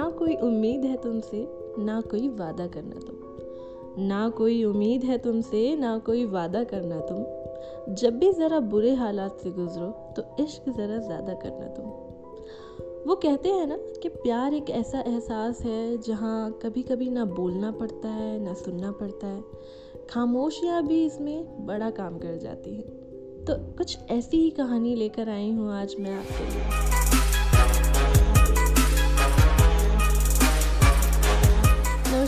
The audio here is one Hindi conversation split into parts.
ना कोई उम्मीद है तुमसे, ना कोई वादा करना तुम। ना कोई उम्मीद है तुमसे, ना कोई वादा करना तुम। जब भी ज़रा बुरे हालात से गुजरो तो इश्क ज़रा ज़्यादा करना तुम। वो कहते हैं ना कि प्यार एक ऐसा एहसास है, जहाँ कभी कभी ना बोलना पड़ता है, ना सुनना पड़ता है। खामोशियाँ भी इसमें बड़ा काम कर जाती हैं। तो कुछ ऐसी ही कहानी लेकर आई हूँ आज मैं आपके लिए।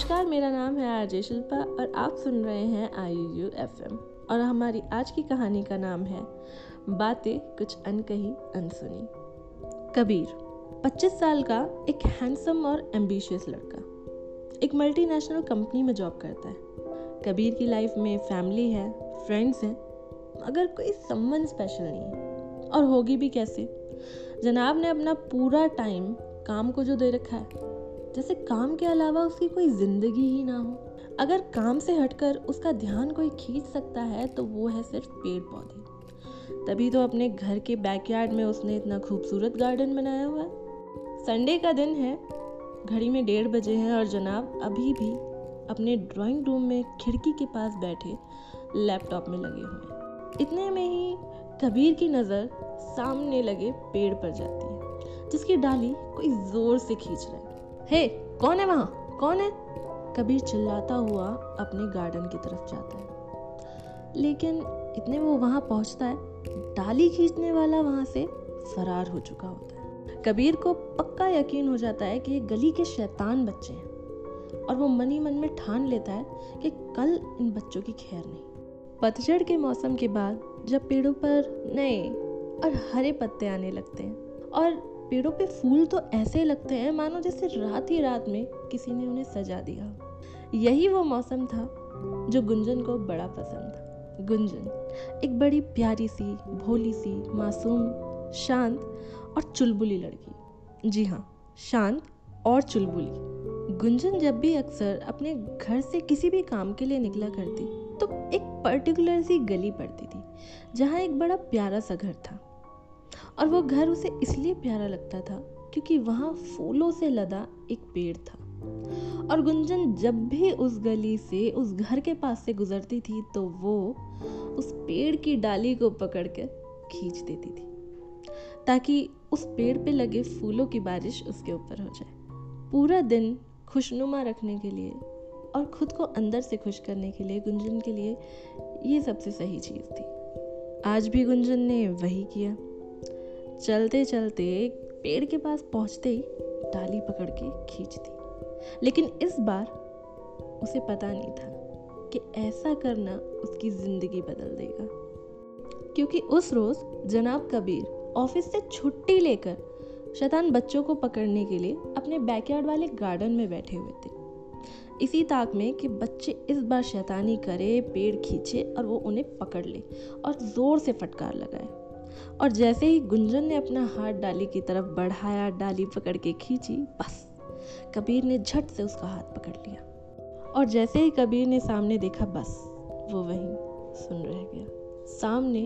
नमस्कार, मेरा नाम है आरजे शिल्पा और आप सुन रहे हैं आई यू एफ़ एम और हमारी आज की कहानी का नाम है बातें कुछ अनकही, अनसुनी। कबीर 25 साल का एक हैंडसम और एम्बिशियस लड़का। एक मल्टीनेशनल कंपनी में जॉब करता है। कबीर की लाइफ में फैमिली है फ्रेंड्स हैं, मगर कोई संबंध स्पेशल नहीं है। और होगी भी कैसे? जनाब ने अपना पूरा टाइम काम को जो दे रखा है जैसे काम के अलावा उसकी कोई ज़िंदगी ही ना हो। अगर काम से हटकर उसका ध्यान कोई खींच सकता है तो वो है सिर्फ़ पेड़ पौधे तभी तो अपने घर के बैकयार्ड में उसने इतना खूबसूरत गार्डन बनाया हुआ है। संडे का दिन है, घड़ी में डेढ़ बजे हैं और जनाब अभी भी अपने ड्राइंग रूम में खिड़की के पास बैठे लैपटॉप में लगे हुए हैं। इतने में ही कबीर की नज़र सामने लगे पेड़ पर जाती है, जिसकी डाली कोई ज़ोर से खींच रहा है। हे, कौन है वहाँ? कौन है? कबीर चिल्लाता हुआ अपने गार्डन की तरफ़ जाता है। लेकिन इतने वो वहाँ पहुँचता है, डाली खींचने वाला वहाँ से फरार हो चुका होता है। कबीर को पक्का यकीन हो जाता है कि ये गली के शैतान बच्चे हैं और वो मनी मन में ठान लेता है कि कल इन बच्चों की खैर नहीं। पतझड़ के मौसम के बाद जब पेड़ों पर नए और हरे पत्ते आने लगते हैं और पेड़ों पे फूल तो ऐसे लगते हैं, मानो जैसे रात ही रात में किसी ने उन्हें सजा दिया। यही वो मौसम था जो गुंजन को बड़ा पसंद था। गुंजन, एक बड़ी प्यारी सी, भोली सी, मासूम, शांत और चुलबुली लड़की। जी हाँ शांत और चुलबुली। गुंजन जब भी अक्सर अपने घर से किसी भी काम के लिए निकला करती तो एक पर्टिकुलर सी गली पड़ती थी, जहाँ एक बड़ा प्यारा सा घर था। और वो घर उसे इसलिए प्यारा लगता था क्योंकि वहाँ फूलों से लदा एक पेड़ था। और गुंजन जब भी उस गली से, उस घर के पास से गुजरती थी तो वो उस पेड़ की डाली को पकड़कर खींच देती थी, ताकि उस पेड़ पे लगे फूलों की बारिश उसके ऊपर हो जाए। पूरा दिन खुशनुमा रखने के लिए और ख़ुद को अंदर से खुश करने के लिए गुंजन के लिए ये सबसे सही चीज़ थी। आज भी गुंजन ने वही किया। चलते चलते पेड़ के पास पहुँचते ही डाली पकड़ के खींच दी लेकिन इस बार उसे पता नहीं था कि ऐसा करना उसकी ज़िंदगी बदल देगा। क्योंकि उस रोज़ जनाब कबीर ऑफ़िस से छुट्टी लेकर शैतान बच्चों को पकड़ने के लिए अपने बैकयार्ड वाले गार्डन में बैठे हुए थे। इसी ताक में कि बच्चे इस बार शैतानी करे, पेड़ खींचे और वो उन्हें पकड़ ले और ज़ोर से फटकार लगाए। और जैसे ही गुंजन ने अपना हाथ डाली की तरफ़ बढ़ाया, डाली पकड़ के खींची, बस। कबीर ने झट से उसका हाथ पकड़ लिया। और जैसे ही कबीर ने सामने देखा, बस, वो वहीं सुन रह गया। सामने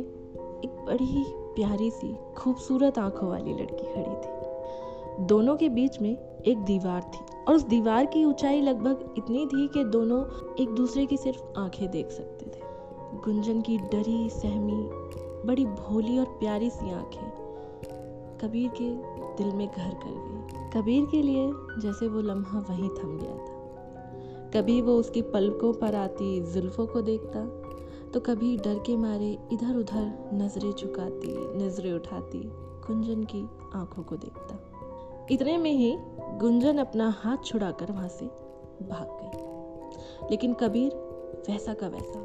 एक बड़ी प्यारी सी, खूबसूरत आँखों वाली लड़की खड़ी थी। दोनों के बीच में एक दीवार थी और उस दीवार की ऊंचाई लगभग इतनी थी कि दोनों एक दूसरे की सिर्फ़ आँखें देख सकते थे। गुंजन की डरी, सहमी बड़ी भोली और प्यारी सी आँखें कबीर के दिल में घर कर गई। कबीर के लिए जैसे वो लम्हा वहीं थम गया था। कभी वो उसकी पलकों पर आती जुल्फ़ों को देखता तो कभी डर के मारे इधर उधर नज़रें झुकाती नज़रें उठाती गुंजन की आँखों को देखता। इतने में ही गुंजन अपना हाथ छुड़ाकर वहाँ से भाग गई। लेकिन कबीर वैसा का वैसा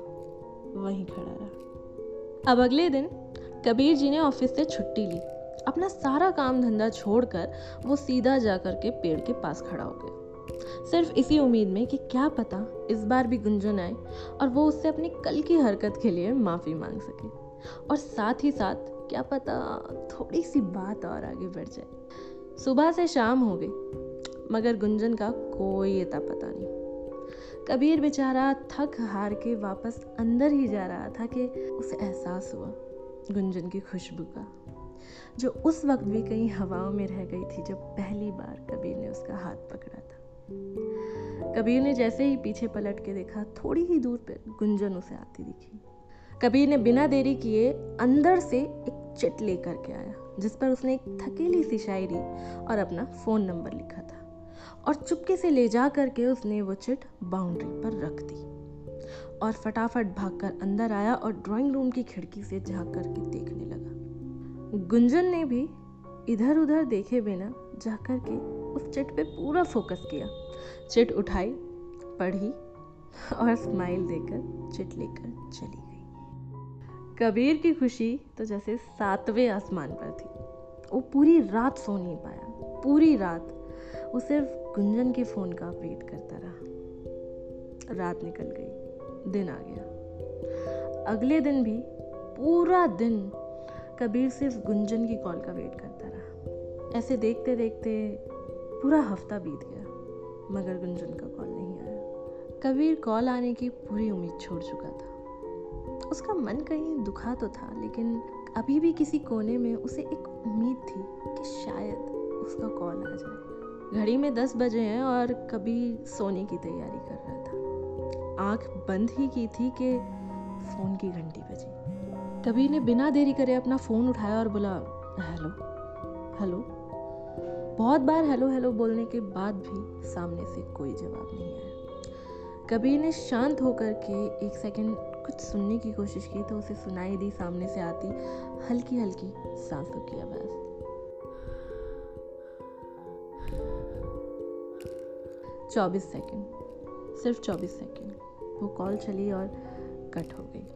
वहीं खड़ा रहा। अब अगले दिन कबीर जी ने ऑफ़िस से छुट्टी ली। अपना सारा काम धंधा छोड़कर वो सीधा जाकर के पेड़ के पास खड़ा हो गया सिर्फ़ इसी उम्मीद में कि क्या पता इस बार भी गुंजन आए और वो उससे अपनी कल की हरकत के लिए माफ़ी मांग सके। और साथ ही साथ क्या पता थोड़ी सी बात और आगे बढ़ जाए। सुबह से शाम हो गई, मगर गुंजन का कोई अता पता नहीं। कबीर बेचारा थक हार के वापस अंदर ही जा रहा था कि उसे एहसास हुआ गुंजन की खुशबू का, जो उस वक्त भी कहीं हवाओं में रह गई थी जब पहली बार कबीर ने उसका हाथ पकड़ा था। कबीर ने जैसे ही पीछे पलट के देखा, थोड़ी ही दूर पर गुंजन उसे आती दिखी। कबीर ने बिना देरी किए अंदर से एक चिट लेकर के आया, जिस पर उसने एक थकेली सी शायरी और अपना फ़ोन नंबर लिखा था। और चुपके से ले जा करके उसने वो चिट बाउंड्री पर रख दी। और फटाफट भागकर अंदर आया और ड्राइंग रूम की खिड़की से झाँक करके देखने लगा। गुंजन ने भी इधर उधर देखे बिना जाकर के उस चिट पे पूरा फोकस किया। चिट उठाई, पढ़ी और स्माइल देकर चिट लेकर चली गई। कबीर की खुशी तो जैसे सातवें आसमान पर थी। वो पूरी रात सो नहीं पाया। पूरी रात वो सिर्फ़ गुंजन के फ़ोन का वेट करता रहा। रात निकल गई, दिन आ गया। अगले दिन भी, पूरा दिन कबीर सिर्फ़ गुंजन की कॉल का वेट करता रहा। ऐसे देखते देखते पूरा हफ़्ता बीत गया, मगर गुंजन का कॉल नहीं आया। कबीर कॉल आने की पूरी उम्मीद छोड़ चुका था। उसका मन कहीं दुखा तो था, लेकिन अभी भी किसी कोने में उसे एक उम्मीद थी कि शायद उसका कॉल आ जाए। घड़ी में दस बजे हैं और कभी सोने की तैयारी कर रहा था। आँख बंद ही की थी कि फ़ोन की घंटी बजी। कभी ने बिना देरी करे अपना फ़ोन उठाया और बोला, हेलो हेलो। बहुत बार हेलो हेलो बोलने के बाद भी सामने से कोई जवाब नहीं आया। कबीर ने शांत होकर के एक सेकंड कुछ सुनने की कोशिश की तो उसे सुनाई दी, सामने से आती हल्की हल्की सांसों की आवाज़। चौबीस सेकंड। सिर्फ़ चौबीस सेकंड। वो कॉल चली और कट हो गई।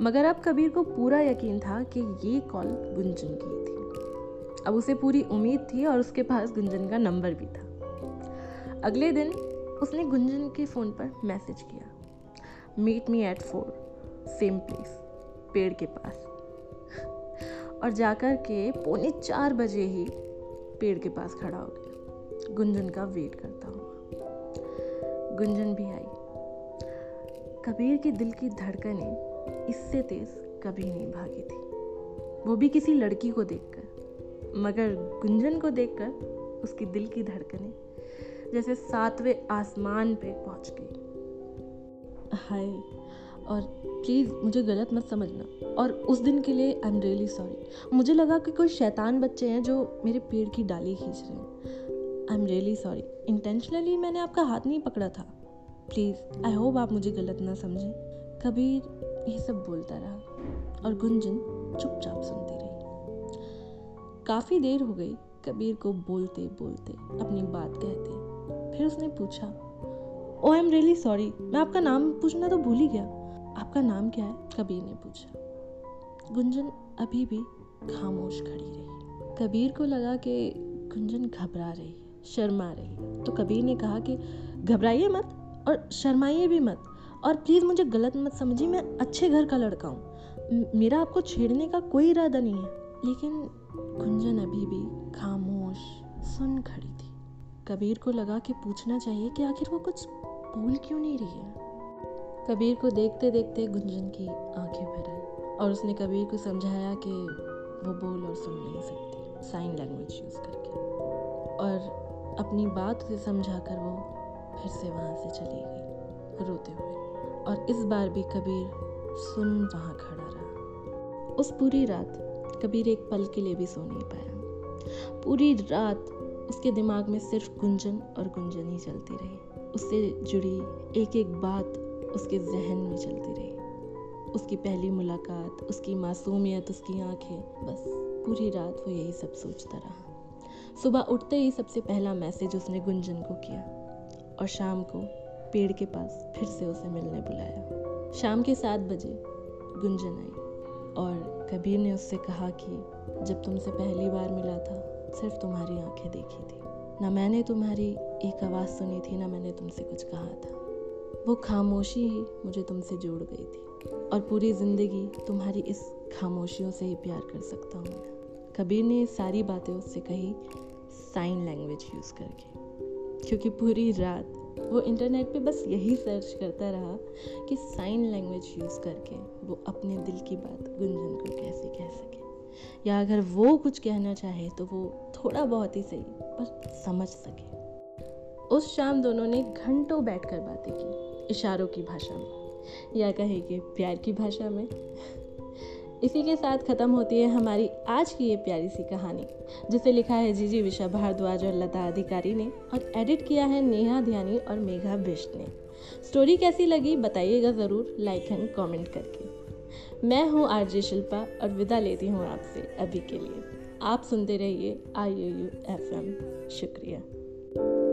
मगर अब कबीर को पूरा यकीन था कि ये कॉल गुंजन की थी। अब उसे पूरी उम्मीद थी और उसके पास गुंजन का नंबर भी था। अगले दिन उसने गुंजन के फ़ोन पर मैसेज किया। Meet me at four same place पेड़ के पास। और जाकर के पौने चार बजे ही पेड़ के पास खड़ा हो गया। गुंजन का वेट करता हुआ। गुंजन भी आई। कबीर के दिल की धड़कनें इससे तेज कभी नहीं भागी थी। वो भी किसी लड़की को देखकर, मगर गुंजन को देखकर उसकी दिल की धड़कनें जैसे सातवें आसमान पे पहुँच गई। हाय, और प्लीज़ मुझे गलत मत समझना। और उस दिन के लिए आई एम रियली सॉरी मुझे लगा कि कोई शैतान बच्चे हैं जो मेरे पेड़ की डाली खींच रहे हैं। I am really sorry intentionally मैंने आपका हाथ नहीं पकड़ा था। प्लीज़ आई होप आप मुझे गलत ना समझें। कबीर ये सब बोलता रहा और गुंजन चुपचाप सुनती रही। काफ़ी देर हो गई कबीर को बोलते बोलते अपनी बात कहते। फिर उसने पूछा oh I am really sorry मैं आपका नाम पूछना तो भूल ही गया। आपका नाम क्या है? कबीर ने पूछा। गुंजन अभी भी खामोश खड़ी रही। कबीर को लगा कि गुंजन घबरा रही है। शर्मा रही। तो कबीर ने कहा कि, घबराइए मत और शर्माइए भी मत और प्लीज़ मुझे गलत मत समझिए, मैं अच्छे घर का लड़का हूँ। मेरा आपको छेड़ने का कोई इरादा नहीं है। लेकिन गुंजन अभी भी खामोश, सुन खड़ी थी। कबीर को लगा कि पूछना चाहिए कि आखिर वो कुछ बोल क्यों नहीं रही है। कबीर को देखते देखते गुंजन की आँखें भर आई और उसने कबीर को समझाया कि वो बोल और सुन नहीं सकती साइन लैंग्वेज यूज़ करके। और अपनी बात उसे समझा कर वो फिर से वहाँ से चली गई, रोते हुए। और इस बार भी कबीर सुन वहाँ खड़ा रहा। उस पूरी रात कबीर एक पल के लिए भी सो नहीं पाया। पूरी रात उसके दिमाग में सिर्फ़ गुंजन और गुंजन ही चलती रही। उससे जुड़ी एक एक बात उसके जहन में चलती रही। उसकी पहली मुलाकात, उसकी मासूमियत, उसकी आँखें, बस पूरी रात वो यही सब सोचता रहा। सुबह उठते ही सबसे पहला मैसेज उसने गुंजन को किया और शाम को पेड़ के पास फिर से उसे मिलने बुलाया। शाम के सात बजे गुंजन आई और कबीर ने उससे कहा कि जब तुमसे पहली बार मिला था, सिर्फ़ तुम्हारी आँखें देखी थी। ना मैंने तुम्हारी एक आवाज़ सुनी थी, ना मैंने तुमसे कुछ कहा था। वो खामोशी ही मुझे तुमसे जोड़ गई थी और पूरी ज़िंदगी तुम्हारी इस खामोशियों से ही प्यार कर सकता हूँ मैं। कबीर ने सारी बातें उससे कही साइन लैंग्वेज यूज़ करके। क्योंकि पूरी रात वो इंटरनेट पे बस यही सर्च करता रहा कि साइन लैंग्वेज यूज़ करके वो अपने दिल की बात गुंजन को कैसे कह सके। या अगर वो कुछ कहना चाहे तो वो थोड़ा बहुत ही सही, पर समझ सके। उस शाम दोनों ने घंटों बैठकर बातें की, इशारों की भाषा में, या कहे कि प्यार की भाषा में। इसी के साथ ख़त्म होती है हमारी आज की ये प्यारी सी कहानी, जिसे लिखा है जीजी विशा भारद्वाज और लता अधिकारी ने और एडिट किया है नेहा ध्यानी और मेघा बिष्ट ने। स्टोरी कैसी लगी बताइएगा ज़रूर लाइक एंड कमेंट करके। मैं हूँ आरजे शिल्पा और विदा लेती हूँ आपसे अभी के लिए। आप सुनते रहिए आई यू एफ़ एम शुक्रिया।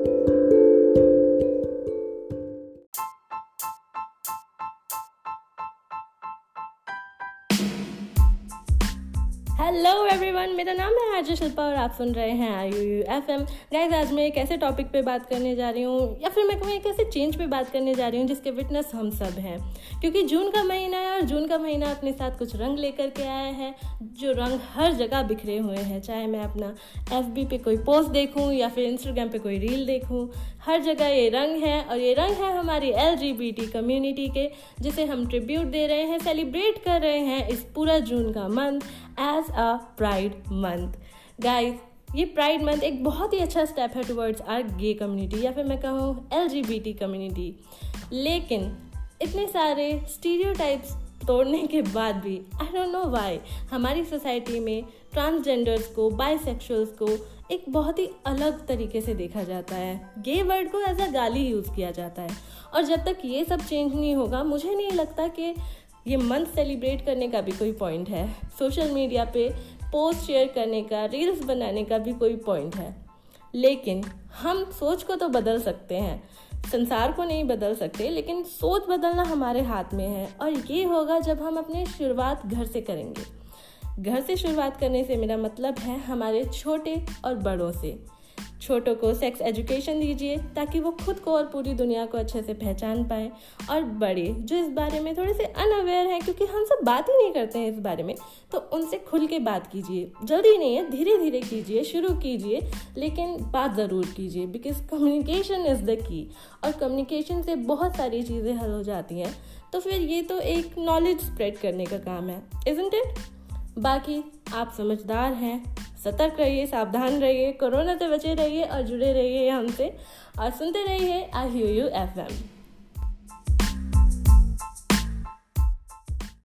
हेलो एवरीवन मेरा नाम है आर्ज शिल्पा और आप सुन रहे हैं I U F M. Guys आज मैं एक ऐसे टॉपिक पे बात करने जा रही हूँ, या फिर मैं कहूँ एक ऐसे चेंज पे बात करने जा रही हूँ जिसके विटनेस हम सब हैं। क्योंकि जून का महीना है और जून का महीना अपने साथ कुछ रंग लेकर के आया है, जो रंग हर जगह बिखरे हुए हैं, चाहे मैं अपना एफ़ बी पे कोई पोस्ट देखूँ या फिर इंस्टाग्राम पे कोई रील देखूँ। हर जगह ये रंग है और ये रंग है हमारी L G B T community के, जिसे हम ट्रिब्यूट दे रहे हैं, सेलिब्रेट कर रहे हैं इस पूरा जून का month as a pride month guys ये प्राइड मंथ एक बहुत ही अच्छा स्टेप है टुवर्ड्स आर गे कम्युनिटी या फिर मैं कहूँ एल कम्युनिटी लेकिन इतने सारे स्टीरियो तोड़ने के बाद भी आई डोंट नो वाई हमारी सोसाइटी में ट्रांसजेंडर्स को बाइसेक्सुअल्स को एक बहुत ही अलग तरीके से देखा जाता है। गे वर्ड को एज अ गाली यूज़ किया जाता है। और जब तक ये सब चेंज नहीं होगा, मुझे नहीं लगता कि ये मंथ सेलिब्रेट करने का भी कोई पॉइंट है। सोशल मीडिया पे पोस्ट शेयर करने का रील्स बनाने का भी कोई पॉइंट है। लेकिन हम सोच को तो बदल सकते हैं। संसार को नहीं बदल सकते, लेकिन सोच बदलना हमारे हाथ में है। और ये होगा जब हम अपने शुरुआत घर से करेंगे। घर से शुरुआत करने से मेरा मतलब है हमारे छोटे और बड़ों से। छोटों को सेक्स एजुकेशन दीजिए, ताकि वो खुद को और पूरी दुनिया को अच्छे से पहचान पाए। और बड़े, जो इस बारे में थोड़े से अनअवेयर हैं, क्योंकि हम सब बात ही नहीं करते हैं इस बारे में तो उनसे खुल के बात कीजिए। जल्दी नहीं है धीरे धीरे कीजिए, शुरू कीजिए, लेकिन बात ज़रूर कीजिए because communication is the key और कम्युनिकेशन से बहुत सारी चीज़ें हल हो जाती हैं। तो फिर ये तो एक नॉलेज स्प्रेड करने का काम है इजेंट इट बाकी आप समझदार हैं, सतर्क रहिए, सावधान रहिए, कोरोना से बचे रहिए और जुड़े रहिए हमसे और सुनते रहिए I U U F M